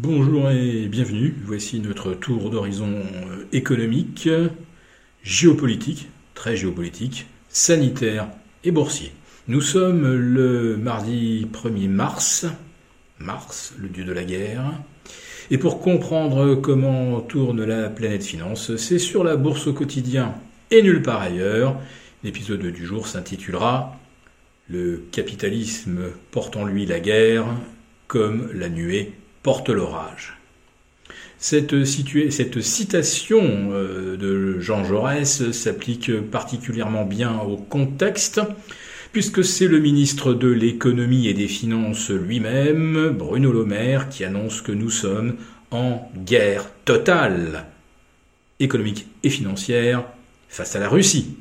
Bonjour et bienvenue. Voici notre tour d'horizon euh, économique, géopolitique, très géopolitique, sanitaire et boursier. Nous sommes le mardi 1er mars, Mars, le dieu de la guerre. Et pour comprendre comment tourne la planète finance, c'est sur la bourse au quotidien et nulle part ailleurs. L'épisode du jour s'intitulera Le capitalisme porte en lui la guerre comme la nuée porte l'orage. Cette, citation euh, de Jean Jaurès s'applique particulièrement bien au contexte, puisque c'est le ministre de l'économie et des finances lui-même, Bruno Le Maire, qui annonce que nous sommes en guerre totale, économique et financière, face à la Russie.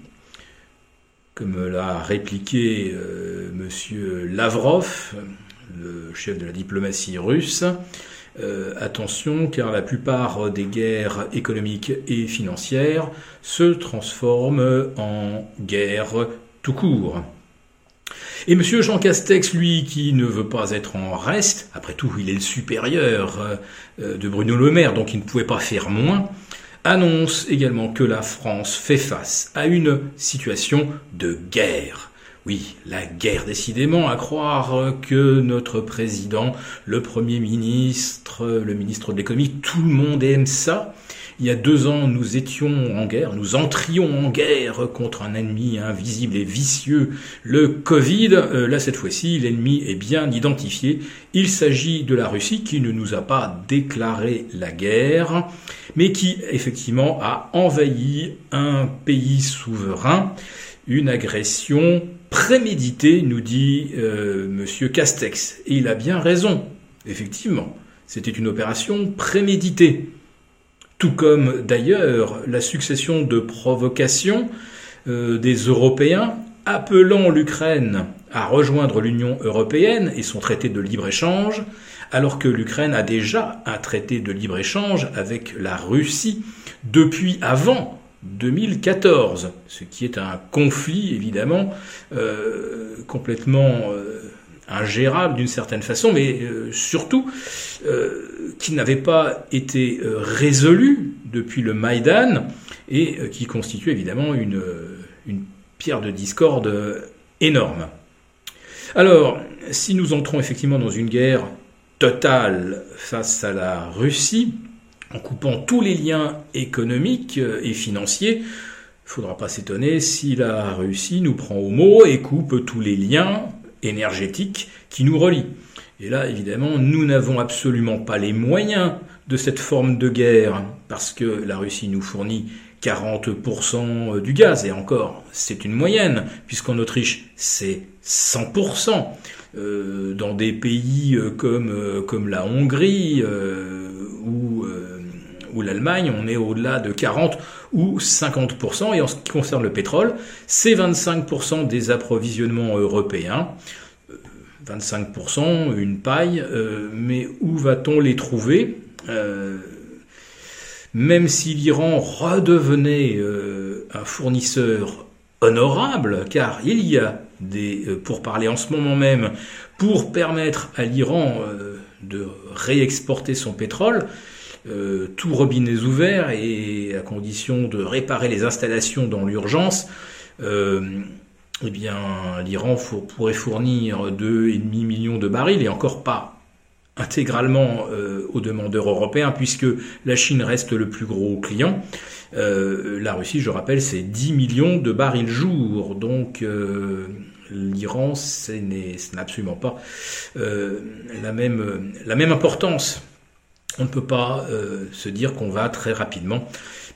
Comme l'a répliqué euh, M. Lavrov, le chef de la diplomatie russe, euh, attention, car la plupart des guerres économiques et financières se transforment en guerre tout court. Et M. Jean Castex, lui, qui ne veut pas être en reste, après tout, il est le supérieur euh, de Bruno Le Maire, donc il ne pouvait pas faire moins, annonce également que la France fait face à une situation de guerre. Oui, la guerre décidément, à croire que notre président, le Premier ministre, le ministre de l'économie, tout le monde aime ça. Il y a deux ans, nous étions en guerre, nous entrions en guerre contre un ennemi invisible et vicieux, le Covid. Euh, là, cette fois-ci, l'ennemi est bien identifié. Il s'agit de la Russie qui ne nous a pas déclaré la guerre, mais qui, effectivement, a envahi un pays souverain, une agression prémédité, nous dit euh, Monsieur Castex. Et il a bien raison, effectivement. C'était une opération préméditée. Tout comme d'ailleurs la succession de provocations euh, des Européens appelant l'Ukraine à rejoindre l'Union européenne et son traité de libre-échange, alors que l'Ukraine a déjà un traité de libre-échange avec la Russie depuis avant 2014, ce qui est un conflit évidemment euh, complètement euh, ingérable d'une certaine façon, mais euh, surtout qui n'avait pas été résolu depuis le Maïdan et qui constitue évidemment une, une pierre de discorde énorme. Alors, si nous entrons effectivement dans une guerre totale face à la Russie, en coupant tous les liens économiques euh, et financiers. Il ne faudra pas s'étonner si la Russie nous prend au mot et coupe tous les liens énergétiques qui nous relient. Et là, évidemment, nous n'avons absolument pas les moyens de cette forme de guerre, parce que la Russie nous fournit 40% du gaz, et encore, c'est une moyenne, puisqu'en Autriche, c'est 100%. Euh, dans des pays euh, comme, la Hongrie, l'Allemagne, on est au-delà de 40 ou 50%. Et en ce qui concerne le pétrole, c'est 25% des approvisionnements européens. 25%, euh, une paille, euh, mais où va-t-on les trouver? Euh, Même si l'Iran redevenait un fournisseur honorable, car il y a des pourparlers en ce moment même pour permettre à l'Iran de réexporter son pétrole, euh, tout robinet ouvert et à condition de réparer les installations dans l'urgence, euh, eh bien, l'Iran pourrait fournir 2,5 millions de barils et encore pas intégralement euh, aux demandeurs européens puisque la Chine reste le plus gros client. la Russie, je rappelle, c'est 10 millions de barils jour. Donc l'Iran, ce n'est absolument pas la, même, la même importance on ne peut pas euh, se dire qu'on va très rapidement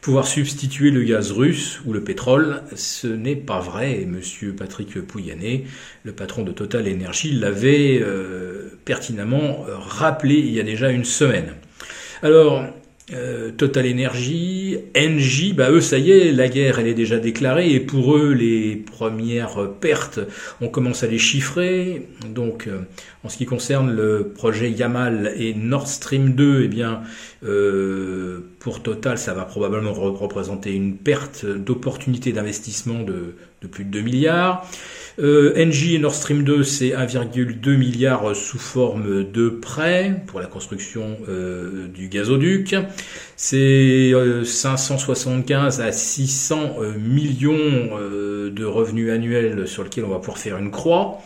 pouvoir substituer le gaz russe ou le pétrole. Ce n'est pas vrai. Monsieur Patrick Pouyanné, le patron de Total Energy, l'avait euh, pertinemment rappelé il y a déjà une semaine. Alors, euh, Total Energy, Engie, bah eux ça y est, la guerre elle est déjà déclarée et pour eux les premières pertes, on commence à les chiffrer. Donc euh, en ce qui concerne le projet Yamal et Nord Stream 2, eh bien euh, pour Total ça va probablement représenter une perte d'opportunité d'investissement de de plus de 2 milliards. Euh, Engie et Nord Stream 2, c'est 1,2 milliard sous forme de prêt pour la construction euh, du gazoduc. C'est 575 à 600 millions de revenus annuels sur lesquels on va pouvoir faire une croix.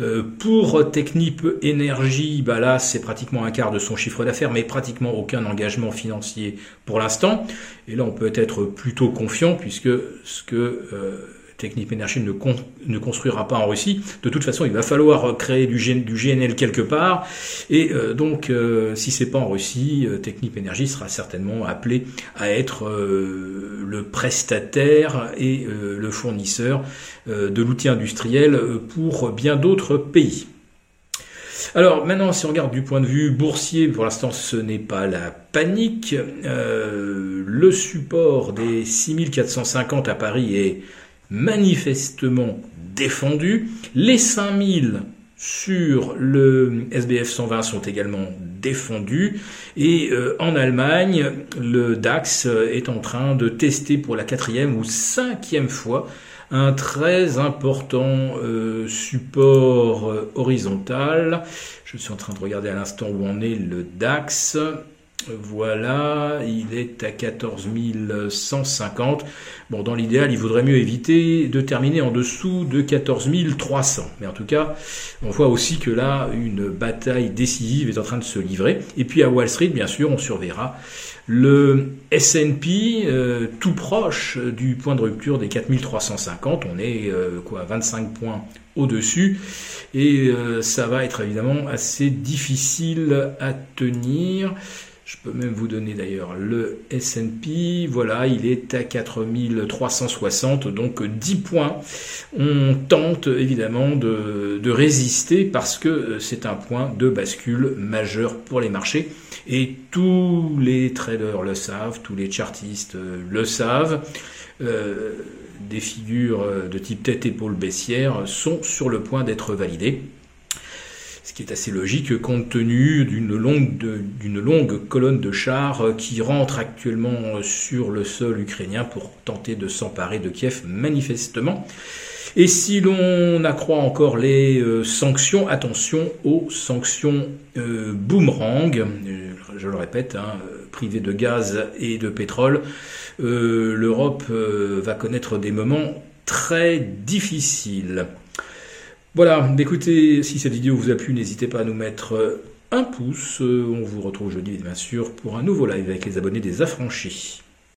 Euh, pour Technip Énergie, bah là c'est pratiquement un quart de son chiffre d'affaires, mais pratiquement aucun engagement financier pour l'instant. Et là on peut être plutôt confiant puisque ce que euh, Technip Energy ne, construira pas en Russie. De toute façon, il va falloir créer du, GNL quelque part. Et euh, donc, euh, si c'est pas en Russie, euh, Technip Energy sera certainement appelé à être le prestataire et le fournisseur de l'outil industriel pour bien d'autres pays. Alors maintenant, si on regarde du point de vue boursier, pour l'instant ce n'est pas la panique. le support des 6450 à Paris est manifestement défendu. Les 5000 sur le SBF 120 sont également défendus. Et euh, en Allemagne, le DAX est en train de tester pour la quatrième ou cinquième fois un très important euh, support euh, horizontal. Je suis en train de regarder à l'instant où en est le DAX. Voilà, il est à 14 150. Bon, dans l'idéal, il vaudrait mieux éviter de terminer en dessous de 14 300. Mais en tout cas, on voit aussi que là, une bataille décisive est en train de se livrer. Et puis à Wall Street, bien sûr, on surveillera le S&P euh, tout proche du point de rupture des 4350. On est euh, quoi 25 points au-dessus. Et euh, ça va être évidemment assez difficile à tenir. Je peux même vous donner d'ailleurs le S&P. Voilà, il est à 4360, donc 10 points. On tente évidemment de, résister parce que c'est un point de bascule majeur pour les marchés. Et tous les traders le savent, tous les chartistes le savent. Euh, des figures de type tête-épaule baissière sont sur le point d'être validées ce qui est assez logique compte tenu d'une longue, colonne de chars qui rentre actuellement sur le sol ukrainien pour tenter de s'emparer de Kiev manifestement. Et si l'on accroît encore les euh, sanctions, attention aux sanctions euh, boomerang, euh, je le répète, hein, privées de gaz et de pétrole, l'Europe va connaître des moments très difficiles. Voilà, écoutez, si cette vidéo vous a plu, n'hésitez pas à nous mettre un pouce. On vous retrouve jeudi, bien sûr, pour un nouveau live avec les abonnés des affranchis.